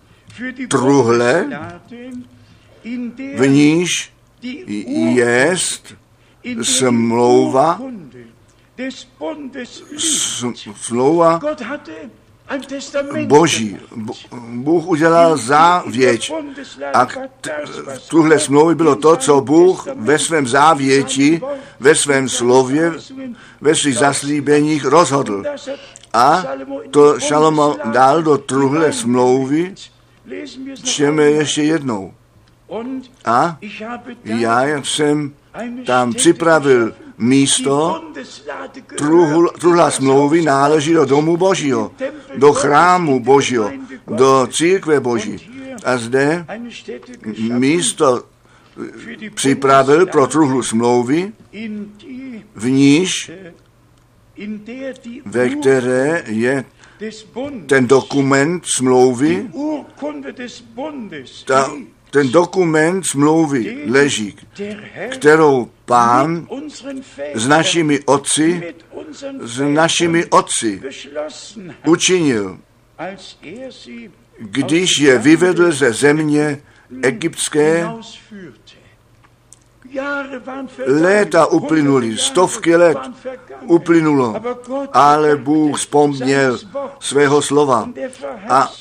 [SPEAKER 1] truhle, v níž jest smlouva, smlouva Boží. Bůh udělal závěť a v tuhle smlouvy bylo to, co Bůh ve svém závěti, ve svém slově, ve svých zaslíbeních rozhodl. A to Šalomon dal do truhle smlouvy, čteme ještě jednou. A já jsem tam připravil místo, truhla smlouvy náleží do domu Božího, do chrámu Božího, do církve Boží. A zde místo připravil pro truhlu smlouvy, v níž, ve které je ten dokument smlouvy, ta, ten dokument smlouvy leží, kterou pán s našimi otci, s našimi otci učinil, když je vyvedl ze země egyptské, Léta uplynuli, stovky let uplynulo, ale Bůh vzpomněl svého slova a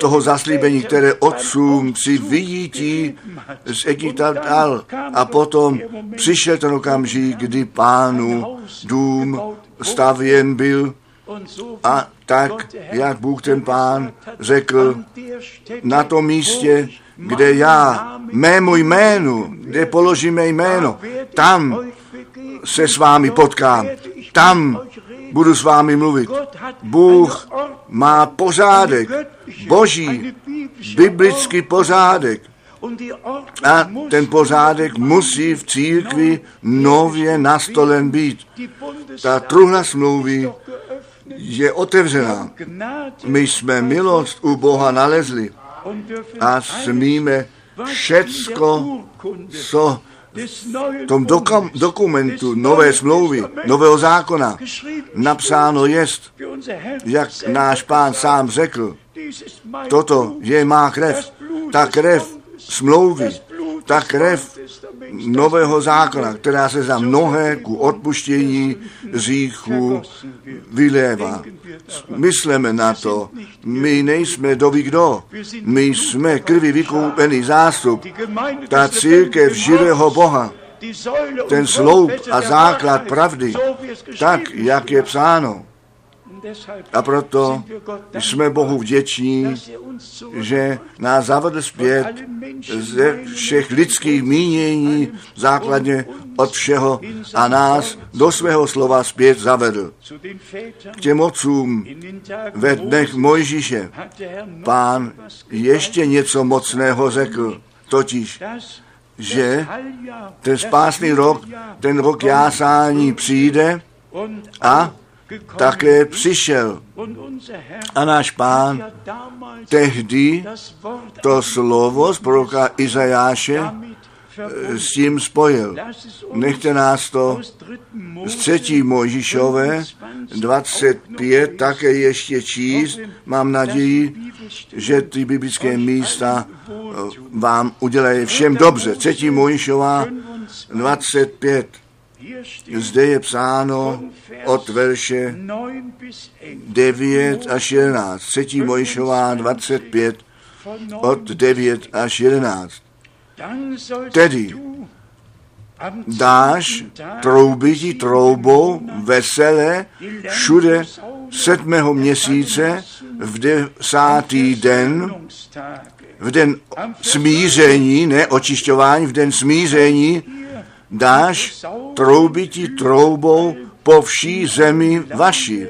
[SPEAKER 1] toho zaslíbení, které otcům při vyjítí z Egypta dal. A potom přišel ten okamžik, kdy pánu dům stavěn byl a tak, jak Bůh ten pán řekl, na tom místě, kde já mému jménu, kde položíme jméno, tam se s vámi potkám, tam budu s vámi mluvit. Bůh má pořádek, boží, biblický pořádek. A ten pořádek musí v církvi nově nastolen být. Ta truhla smlouvy je otevřená. My jsme milost u Boha nalezli a smíme všecko, co v tom dokum, dokumentu nové smlouvy, nového zákona napsáno jest, jak náš pán sám řekl, toto je má krev, ta krev smlouvy, ta krev nového zákona, která se za mnohé ku odpuštění říchu vylévá. Myslíme na to. My nejsme doby kdo. My jsme krvi vykoupený zástup. Ta církev živého Boha. Ten sloup a základ pravdy, tak, jak je psáno. A proto jsme Bohu vděční, že nás zavedl zpět ze všech lidských mínění, základně od všeho a nás do svého slova zpět zavedl. K těm otcům ve dnech Mojžíše pán ještě něco mocného řekl, totiž, že ten spásný rok, ten rok jásání přijde a také přišel. A náš pán tehdy to slovo z proroka Izajáše s tím spojil. Nechte nás to z třetí Mojžišové 25 také ještě číst. Mám naději, že ty biblické místa eh, vám udělají všem dobře. Třetí Mojšová 25. Zde je psáno od verše 9 až 11. Třetí Mojšová 25 od 9 až 11. Tedy dáš troubití troubou vesele všude sedmého měsíce v desátý den, v den smíření, ne očišťování, v den smíření dáš troubití troubou po vší zemi vaši.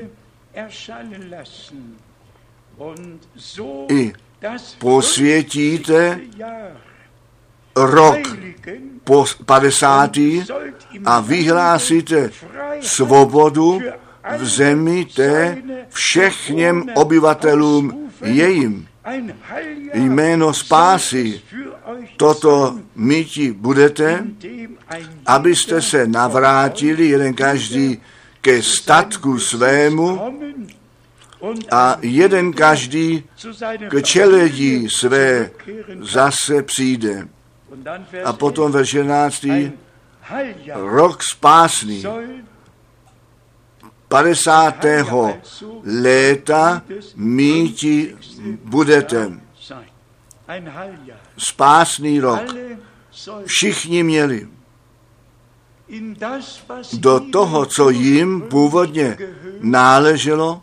[SPEAKER 1] I posvětíte rok po 50. a vyhlásíte svobodu v zemi té všechněm obyvatelům jejím. Jméno spásy toto myti budete, abyste se navrátili jeden každý ke statku svému a jeden každý k čeledí své zase přijde. A potom ve 11. rok spásný 50. léta míti budete. Spásný rok. Všichni měli do toho, co jim původně náleželo,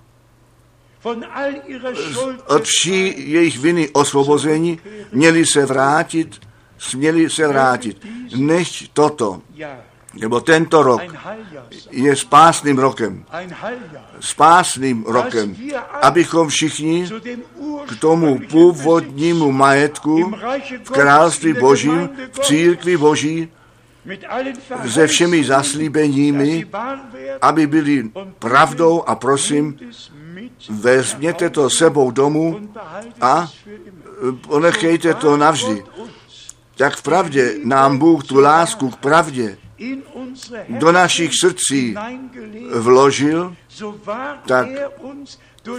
[SPEAKER 1] od vší jejich viny osvobození, měli se vrátit, směli se vrátit. Než toto, nebo tento rok je spásným rokem. Spásným rokem, abychom všichni k tomu původnímu majetku v království božím, v církvi boží, se všemi zaslíbeními, aby byli pravdou a prosím, vezměte to sebou domů a ponechejte to navždy. Tak v pravdě nám Bůh tu lásku k pravdě do našich srdcí vložil, tak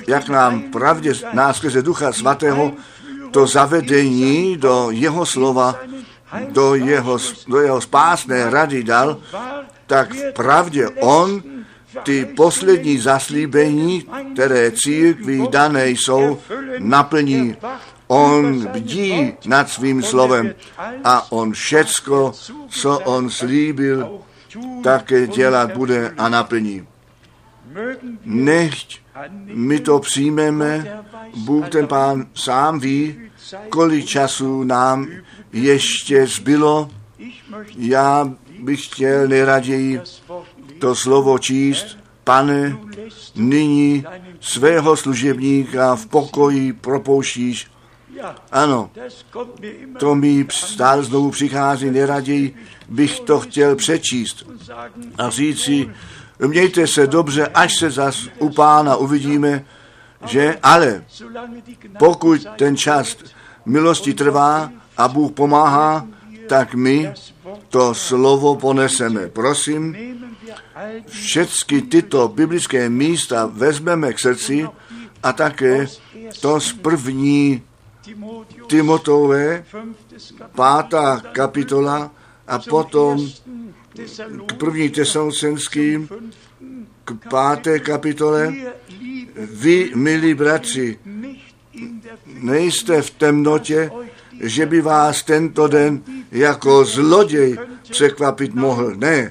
[SPEAKER 1] jak nám pravdě nás skrze Ducha Svatého to zavedení do jeho slova, do jeho, do jeho spásné rady dal, tak v pravdě on ty poslední zaslíbení, které církví dané jsou, naplní. On bdí nad svým slovem a on všecko, co on slíbil, také dělat bude a naplní. Nechť my to přijmeme, Bůh ten pán sám ví, kolik času nám ještě zbylo. Já bych chtěl nejraději to slovo číst, pane, nyní svého služebníka v pokoji propouštíš. Ano, to mi stále znovu přichází, neraději bych to chtěl přečíst a říci, mějte se dobře, až se zas u pána uvidíme, že ale pokud ten čas milosti trvá a Bůh pomáhá, tak my to slovo poneseme. Prosím, všechny tyto biblické místa vezmeme k srdci a také to z první Timotové, pátá kapitola a potom k první tesalcenským, k páté kapitole. Vy, milí bratři, nejste v temnotě, že by vás tento den jako zloděj překvapit mohl. Ne,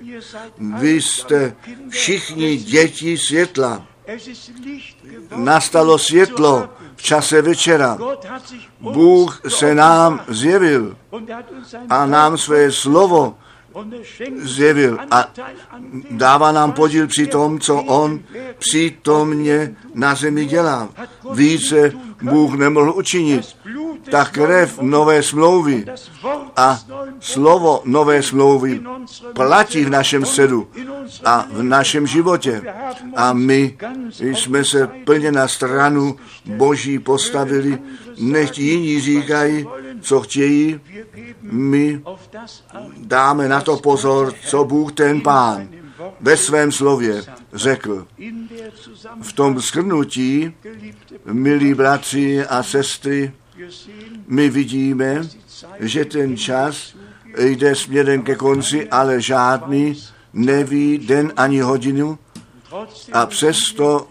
[SPEAKER 1] vy jste všichni děti světla. Nastalo světlo čase večera. Bůh se nám zjevil a nám své slovo zjevil a dává nám podíl při tom, co on přítomně na zemi dělá. Více Bůh nemohl učinit. Ta krev nové smlouvy a slovo nové smlouvy platí v našem sedu a v našem životě. A my jsme se plně na stranu Boží postavili, Nechť jiní říkají, co chtějí, my dáme na to pozor, co Bůh ten Pán ve svém slově řekl. V tom skrnutí, milí bratři a sestry, my vidíme, že ten čas jde směrem ke konci, ale žádný neví den ani hodinu a přesto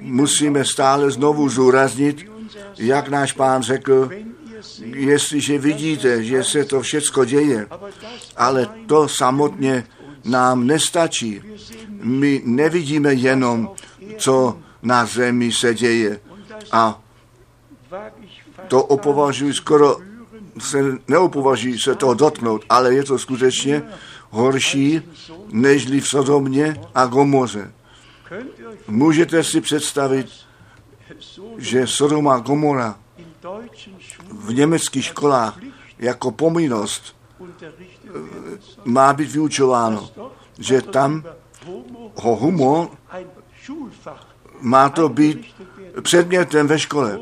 [SPEAKER 1] musíme stále znovu zúraznit, jak náš pán řekl, jestliže vidíte, že se to všecko děje, ale to samotně nám nestačí. My nevidíme jenom, co na zemi se děje. A to opovažuji skoro, se neopovažuji se toho dotknout, ale je to skutečně horší, nežli v Sodomě a Gomoře. Můžete si představit, že Sodoma a Gomora v německých školách jako povinnost má být vyučováno, že tam ho humo má to být předmětem ve škole,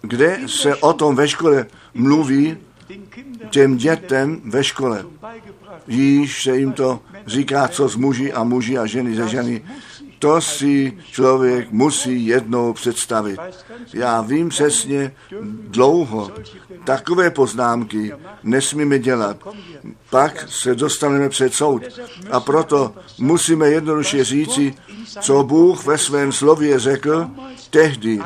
[SPEAKER 1] kde se o tom ve škole mluví těm dětem ve škole. Již se jim to říká, co z muži a muži a ženy ze ženy. To si člověk musí jednou představit. Já vím přesně dlouho. Takové poznámky nesmíme dělat. Pak se dostaneme před soud. A proto musíme jednoduše říci, co Bůh ve svém slově řekl tehdy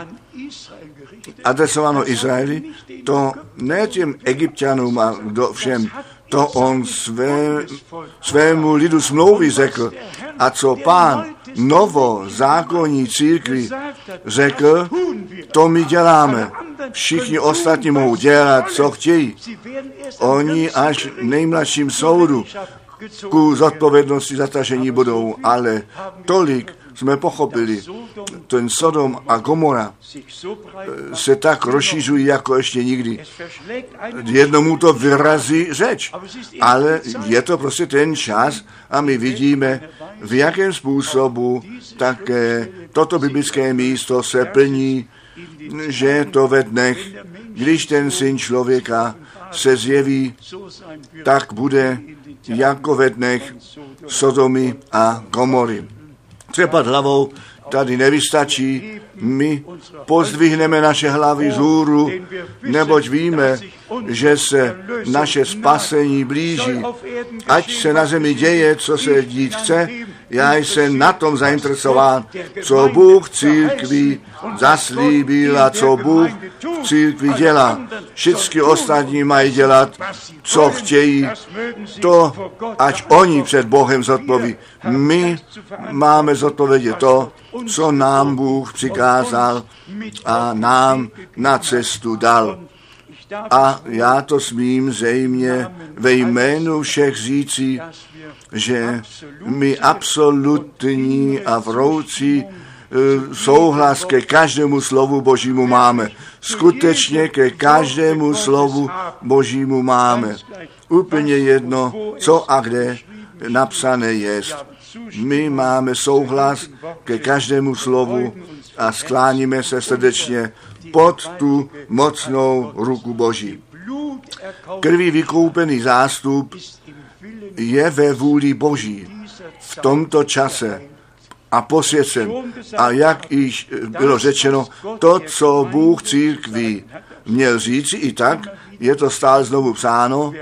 [SPEAKER 1] adresováno Izraeli, to ne těm egyptianům a kdo všem, to on své, svému lidu smlouvy řekl. A co pán novo zákonní církvi řekl, to my děláme. Všichni ostatní mohou dělat, co chtějí. Oni až nejmladším soudu ku zodpovědnosti zatažení budou, ale tolik jsme pochopili, ten Sodom a Gomora se tak rozšířují jako ještě nikdy. Jednomu to vyrazí řeč, ale je to prostě ten čas a my vidíme, v jakém způsobu také toto biblické místo se plní, že to ve dnech, když ten syn člověka se zjeví, tak bude jako ve dnech Sodomy a Gomory třepat hlavou tady nevystačí. My pozdvihneme naše hlavy z hůru, neboť víme, že se naše spasení blíží. Ať se na zemi děje, co se dít chce, já jsem na tom zainteresován, co Bůh církví zaslíbil a co Bůh v církvi dělá. Všichni ostatní mají dělat, co chtějí, to, ať oni před Bohem zodpoví. My máme zodpovědět to, co nám Bůh přikázal a nám na cestu dal. A já to smím zejmě ve jménu všech říci, že my absolutní a vroucí eh, souhlas ke každému slovu Božímu máme. Skutečně ke každému slovu Božímu máme. Úplně jedno, co a kde napsané je. My máme souhlas ke každému slovu a skláníme se srdečně pod tu mocnou ruku Boží. Krví vykoupený zástup je ve vůli Boží v tomto čase a posvěcen. A jak již bylo řečeno, to, co Bůh církví měl říci i tak, je to stále znovu psáno,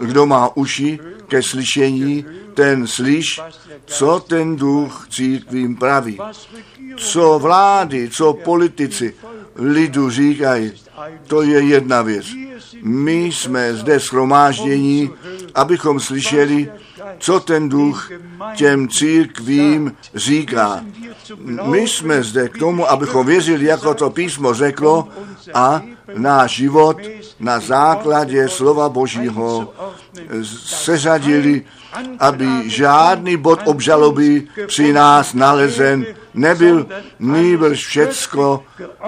[SPEAKER 1] kdo má uši ke slyšení, ten slyš, co ten duch církvím praví. Co vlády, co politici lidu říkají, to je jedna věc. My jsme zde schromáždění, abychom slyšeli, co ten duch těm církvím říká. My jsme zde k tomu, abychom věřili, jako to písmo řeklo, a náš život na základě slova Božího seřadili, aby žádný bod obžaloby při nás nalezen nebyl nýbrž všecko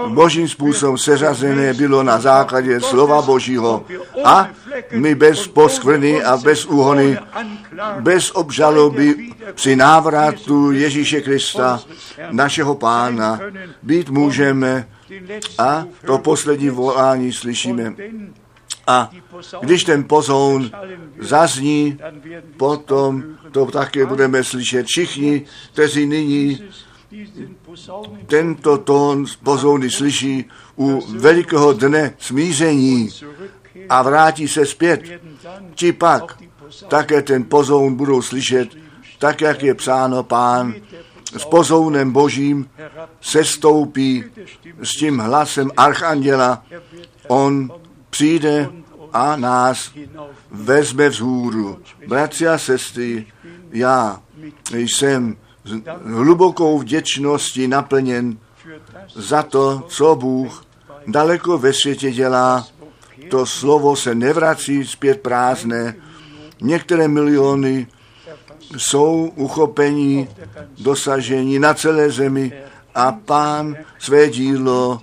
[SPEAKER 1] božím způsobem seřazené bylo na základě slova božího a my bez poskvrny a bez úhony, bez obžaloby při návratu Ježíše Krista, našeho pána, být můžeme a to poslední volání slyšíme. A když ten pozoun zazní, potom to také budeme slyšet všichni, kteří nyní tento tón pozouny slyší u velikého dne smíření a vrátí se zpět. Ti pak také ten pozoun budou slyšet, tak jak je psáno pán s pozounem božím sestoupí s tím hlasem archanděla. On přijde a nás vezme vzhůru. Bratři a sestry, já jsem hlubokou vděčností naplněn za to, co Bůh daleko ve světě dělá. To slovo se nevrací zpět prázdné. Některé miliony jsou uchopení, dosažení na celé zemi a pán své dílo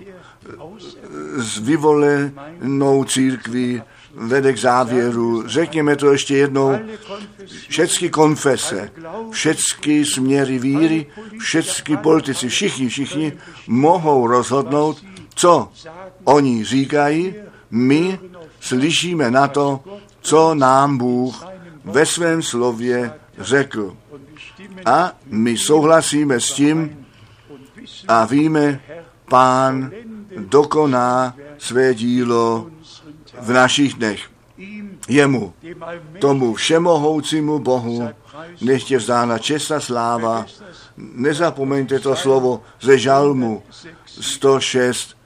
[SPEAKER 1] s vyvolenou církví vede k závěru. Řekněme to ještě jednou. Všechny konfese, všechny směry víry, všechny politici, všichni, všichni mohou rozhodnout, co oni říkají. My slyšíme na to, co nám Bůh ve svém slově řekl. A my souhlasíme s tím a víme, pán dokoná své dílo v našich dnech. Jemu, tomu všemohoucímu Bohu, nechtě vzdána česta sláva. Nezapomeňte to slovo ze žalmu 106.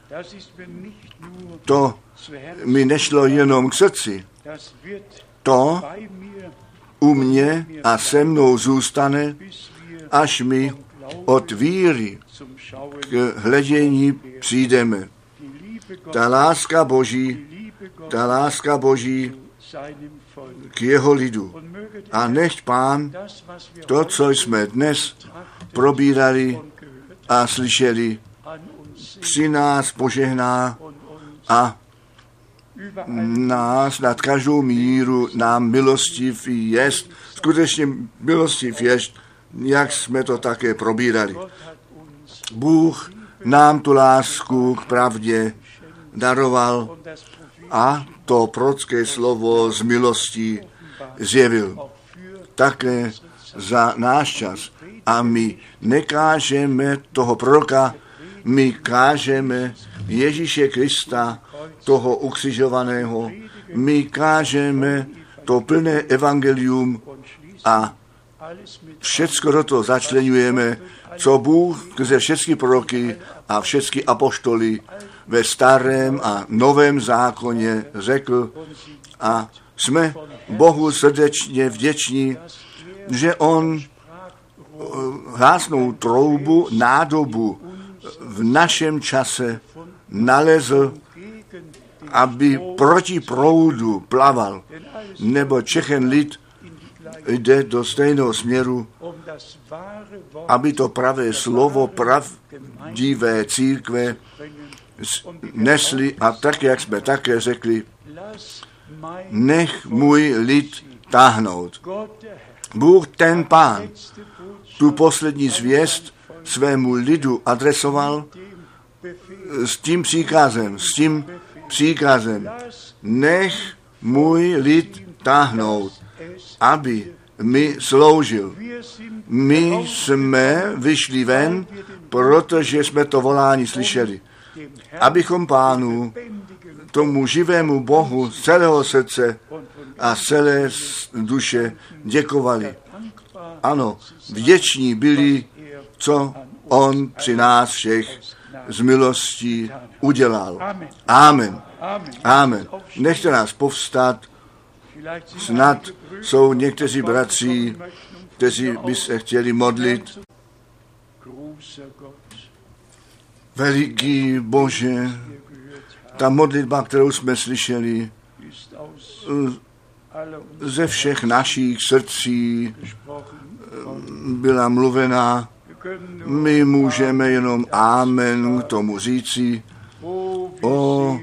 [SPEAKER 1] To mi nešlo jenom k srdci. To u mě a se mnou zůstane, až mi od víry k hledění přijdeme. Ta láska Boží, ta láska Boží k jeho lidu. A nechť pán to, co jsme dnes probírali a slyšeli, při nás požehná a nás nad každou míru nám milostiv jest, skutečně milostiv jest, jak jsme to také probírali. Bůh nám tu lásku k pravdě daroval a to prorocké slovo z milostí zjevil. Také za náš čas. A my nekážeme toho proroka, my kážeme Ježíše Krista, toho ukřižovaného, my kážeme to plné evangelium a všecko do toho začlenujeme, co Bůh ze všechny proroky a všechny apoštoly ve starém a novém zákoně řekl. A jsme Bohu srdečně vděční, že On hlásnou troubu nádobu v našem čase nalezl, aby proti proudu plaval, nebo Čechen lid jde do stejného směru, aby to pravé slovo pravdivé církve nesli a tak, jak jsme také řekli, nech můj lid táhnout. Bůh ten pán tu poslední zvěst svému lidu adresoval s tím příkazem, s tím příkazem, nech můj lid táhnout, aby mi sloužil. My jsme vyšli ven, protože jsme to volání slyšeli. Abychom pánu, tomu živému Bohu z celého srdce a celé duše děkovali. Ano, vděční byli, co on při nás všech z milostí udělal. Amen. Amen. Nechte nás povstat. Snad jsou někteří bratři, kteří by se chtěli modlit. Veliký Bože, ta modlitba, kterou jsme slyšeli, ze všech našich srdcí byla mluvená My můžeme jenom Amen k tomu říci. O,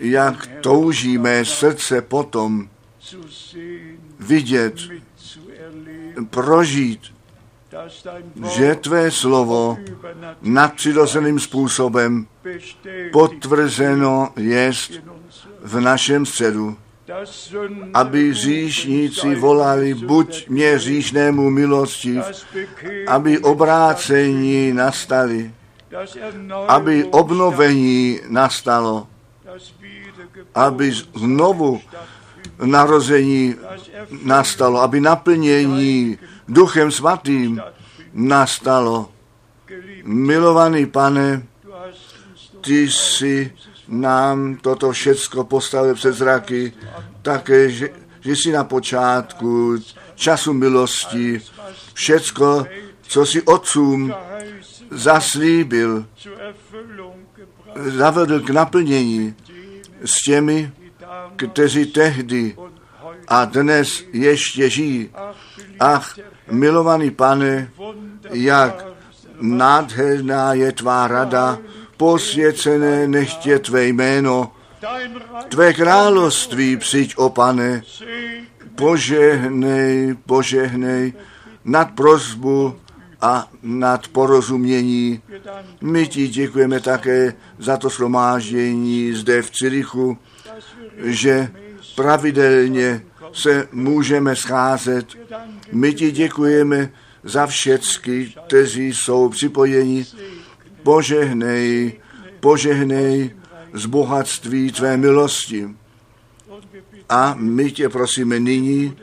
[SPEAKER 1] jak touží mé srdce potom vidět, prožít, že tvé slovo nadpřirozeným způsobem potvrzeno jest v našem středu, aby říšníci volali, buď mě říšnému milosti, aby obrácení nastali, aby obnovení nastalo, aby znovu narození nastalo, aby naplnění Duchem Svatým nastalo. Milovaný pane, ty jsi nám toto všecko postavil před zraky, také, že, že jsi na počátku času milosti všecko, co si otcům zaslíbil, zavedl k naplnění s těmi, kteří tehdy a dnes ještě žijí. Ach, milovaný pane, jak nádherná je tvá rada, posvěcené nechtě tvé jméno, tvé království přijď, o pane, požehnej, požehnej nad prozbu a nad porozumění. My ti děkujeme také za to shromáždění zde v Cirichu, že pravidelně se můžeme scházet. My ti děkujeme za všecky, kteří jsou připojeni. Požehnej, požehnej z bohatství tvé milosti. A my tě prosíme nyní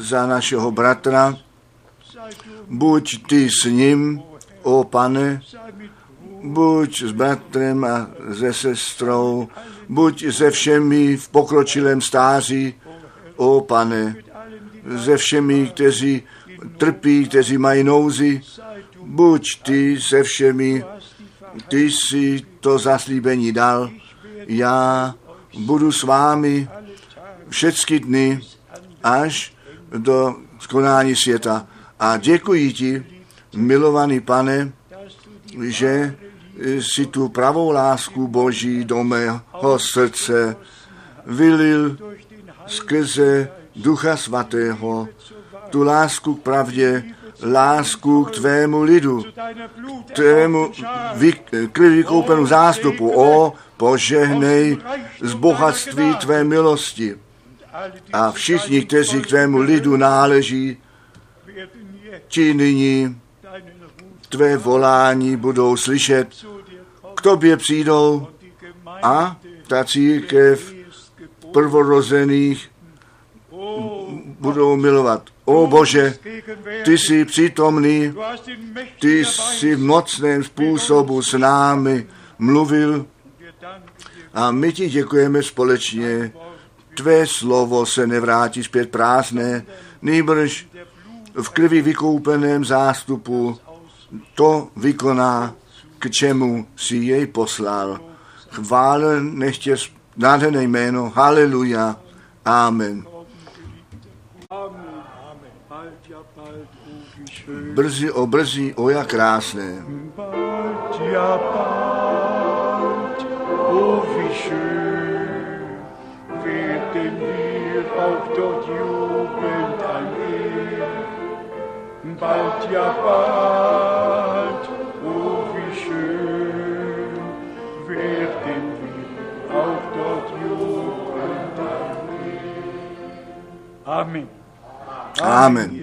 [SPEAKER 1] za našeho bratra, buď ty s ním, o pane, buď s bratrem a se sestrou, buď se všemi v pokročilém stáří, o pane, se všemi, kteří trpí, kteří mají nouzi, buď ty se všemi, ty si to zaslíbení dal, já budu s vámi všechny dny až do skonání světa. A děkuji ti, milovaný pane, že si tu pravou lásku Boží do mého srdce vylil skrze Ducha Svatého, tu lásku k pravdě, lásku k tvému lidu, k tvému vykoupenu zástupu. O, požehnej z bohatství tvé milosti. A všichni, kteří k tvému lidu náleží, ti nyní tvé volání budou slyšet, k tobě přijdou a ta církev prvorozených budou milovat. O Bože, ty jsi přítomný, ty jsi v mocném způsobu s námi mluvil a my ti děkujeme společně. Tvé slovo se nevrátí zpět prázdné, nejbrž v krvi vykoupeném zástupu to vykoná, k čemu si jej poslal. Chválen nechtě nádherné jméno. Haleluja. Amen. Brzy o brzy, o jak krásné.
[SPEAKER 2] Bald, ja bald, jubelnd erleben. Amen.
[SPEAKER 1] Amen.